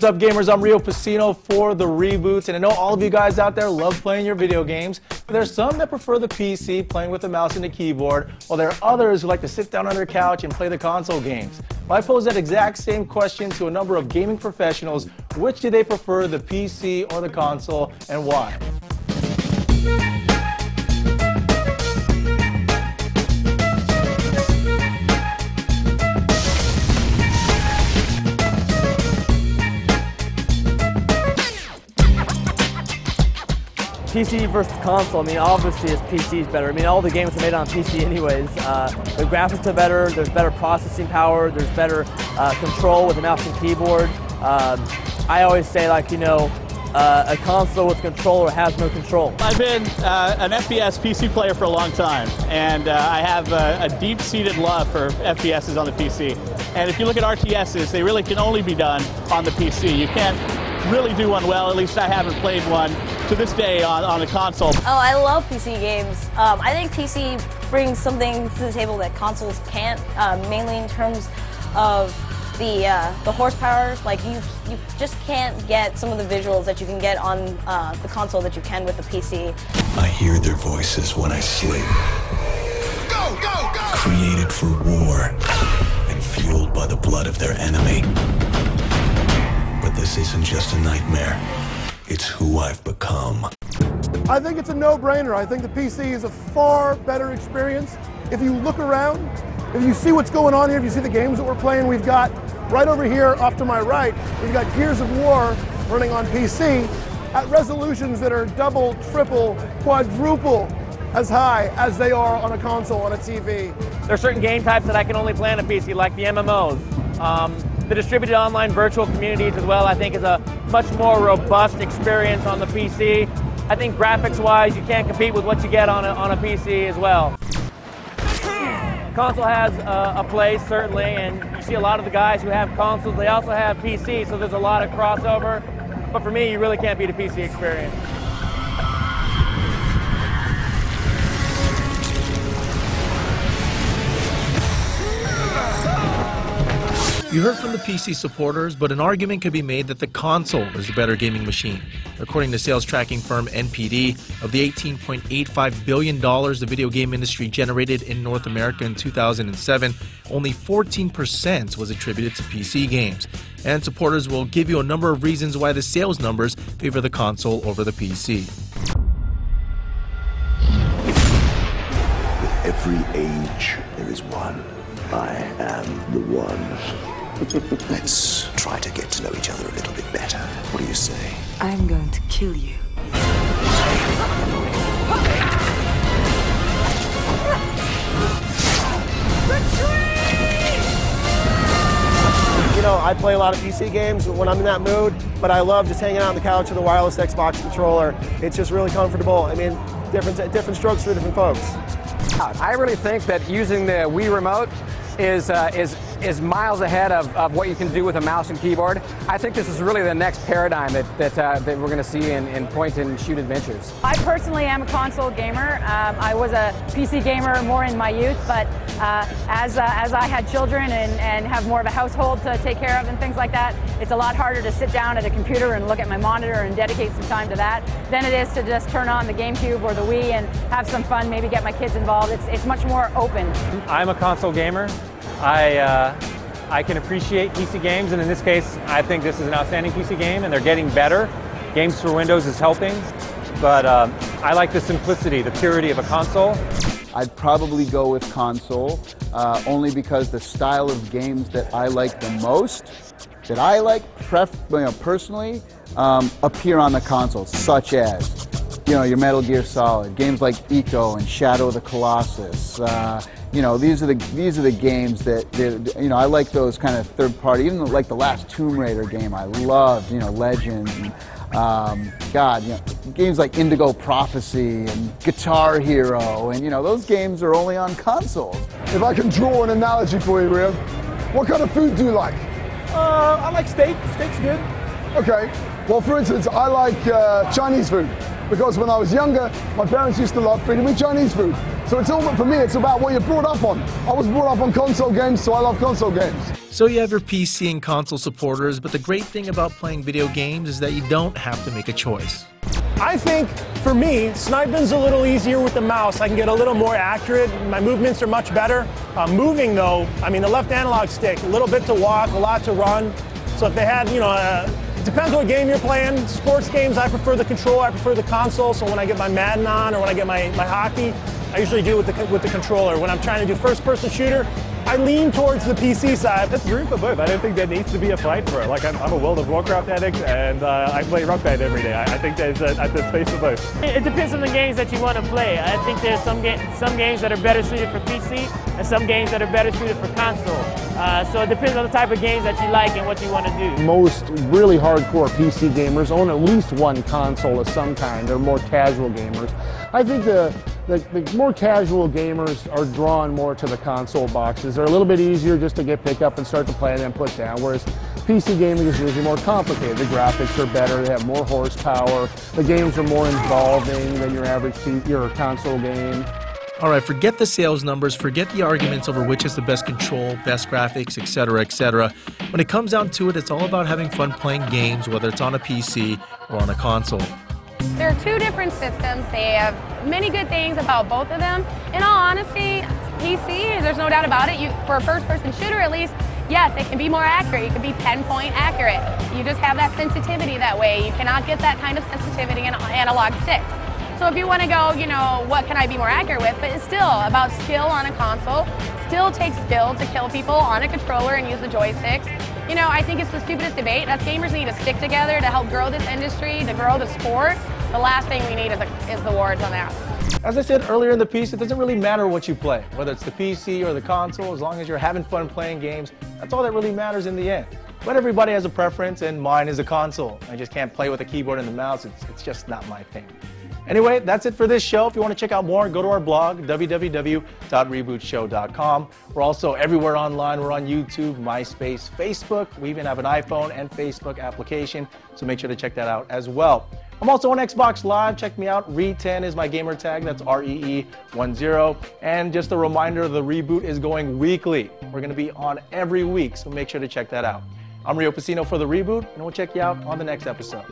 What's up, gamers? I'm Rio Pesino for the reboots, and I know all of you guys out there love playing your video games, but there's some that prefer the PC, playing with the mouse and the keyboard, while there are others who like to sit down on their couch and play the console games. Well, I posed that exact same question to a number of gaming professionals. Which do they prefer, the PC or the console, and why? PC versus console, I mean, obviously it's PC's better. I mean, all the games are made on PC anyways. Uh, the graphics are better, there's better processing power, there's better uh, control with the mouse and keyboard. Um, I always say, like, you know, uh, a console with controller has no control. I've been uh, an FPS PC player for a long time, and uh, I have a, a deep-seated love for FPSs on the PC. And if you look at RTSs, they really can only be done on the PC. You can't really do one well, at least I haven't played one to this day on, on a console. Oh, I love PC games. Um, I think PC brings something to the table that consoles can't, uh, mainly in terms of the uh, the horsepower. Like you, you just can't get some of the visuals that you can get on uh, the console that you can with the PC. I hear their voices when I sleep. Go, go, go! Created for war and fueled by the blood of their enemy. But this isn't just a nightmare. It's who I've become. I think it's a no-brainer. I think the PC is a far better experience. If you look around, if you see what's going on here, if you see the games that we're playing, we've got right over here off to my right, we've got Gears of War running on PC at resolutions that are double, triple, quadruple as high as they are on a console, on a TV. There are certain game types that I can only play on a PC, like the MMOs. Um, the distributed online virtual communities as well, I think is a much more robust experience on the PC. I think graphics-wise, you can't compete with what you get on a, on a PC as well. Console has uh, a place, certainly, and you see a lot of the guys who have consoles, they also have PC, so there's a lot of crossover. But for me, you really can't beat a PC experience. You heard from the PC supporters, but an argument could be made that the console is the better gaming machine. According to sales tracking firm NPD, of the $18.85 billion the video game industry generated in North America in 2007, only 14% was attributed to PC games. And supporters will give you a number of reasons why the sales numbers favor the console over the PC. With every age, there is one. I am the one. Let's try to get to know each other a little bit better. What do you say? I'm going to kill you. You know, I play a lot of PC games when I'm in that mood, but I love just hanging out on the couch with a wireless Xbox controller. It's just really comfortable. I mean, different, different strokes for different folks. I really think that using the Wii Remote is, uh, is, is miles ahead of, of what you can do with a mouse and keyboard. I think this is really the next paradigm that, that, uh, that we're going to see in, in point and shoot adventures. I personally am a console gamer. Um, I was a PC gamer more in my youth, but uh, as, uh, as I had children and, and have more of a household to take care of and things like that, it's a lot harder to sit down at a computer and look at my monitor and dedicate some time to that than it is to just turn on the GameCube or the Wii and have some fun, maybe get my kids involved. It's, it's much more open. I'm a console gamer. I, uh, I can appreciate PC games, and in this case, I think this is an outstanding PC game, and they're getting better. Games for Windows is helping, but um, I like the simplicity, the purity of a console. I'd probably go with console, uh, only because the style of games that I like the most, that I like pref- you know, personally, um, appear on the console, such as you know, your Metal Gear Solid, games like Ico and Shadow of the Colossus. Uh, you know, these are the these are the games that, that, you know I like those kind of third party. Even like the last Tomb Raider game, I loved. You know, Legends. And, um, God, you know, games like Indigo Prophecy and Guitar Hero, and you know those games are only on consoles. If I can draw an analogy for you, Rio, what kind of food do you like? Uh, I like steak. Steak's good. Okay. Well, for instance, I like uh, Chinese food because when I was younger, my parents used to love feeding me Chinese food. So it's all for me. It's about what you're brought up on. I was brought up on console games, so I love console games. So you have your PC and console supporters, but the great thing about playing video games is that you don't have to make a choice. I think for me, sniping's a little easier with the mouse. I can get a little more accurate. My movements are much better. Uh, moving though, I mean the left analog stick, a little bit to walk, a lot to run. So if they had, you know, uh, it depends what game you're playing. Sports games, I prefer the control, I prefer the console. So when I get my Madden on or when I get my, my hockey, I usually do with the, with the controller. When I'm trying to do first person shooter, I lean towards the PC side. That's room for both. I don't think there needs to be a fight for it. Like I'm, I'm a World of Warcraft addict, and uh, I play Rock Band every day. I, I think there's a, there's space for both. It, it depends on the games that you want to play. I think there's some ga- some games that are better suited for PC, and some games that are better suited for console. Uh, so it depends on the type of games that you like and what you want to do. Most really hardcore PC gamers own at least one console of some kind. They're more casual gamers. I think the, the, the more casual gamers are drawn more to the console boxes. They're a little bit easier just to get pick up and start to play and then put down, whereas PC gaming is usually more complicated. The graphics are better, they have more horsepower, the games are more involving than your average P- your console game. All right, forget the sales numbers, forget the arguments over which is the best control, best graphics, etc., etc. When it comes down to it, it's all about having fun playing games, whether it's on a PC or on a console. There are two different systems. They have many good things about both of them. In all honesty, PC, there's no doubt about it. You, for a first-person shooter, at least, yes, it can be more accurate. You can be 10-point accurate. You just have that sensitivity that way. You cannot get that kind of sensitivity in analog sticks. So if you want to go, you know, what can I be more accurate with? But it's still about skill on a console. Still takes skill to kill people on a controller and use the joysticks. You know, I think it's the stupidest debate. Us gamers need to stick together to help grow this industry, to grow the sport. The last thing we need is, is the wars on that. As I said earlier in the piece, it doesn't really matter what you play, whether it's the PC or the console, as long as you're having fun playing games, that's all that really matters in the end. But everybody has a preference, and mine is a console. I just can't play with a keyboard and the mouse, it's, it's just not my thing. Anyway, that's it for this show. If you want to check out more, go to our blog, www.rebootshow.com. We're also everywhere online. We're on YouTube, MySpace, Facebook. We even have an iPhone and Facebook application, so make sure to check that out as well. I'm also on Xbox Live. Check me out. Ree10 is my gamer tag. That's R E E 10. And just a reminder the reboot is going weekly. We're going to be on every week, so make sure to check that out. I'm Rio Pesino for the reboot, and we'll check you out on the next episode.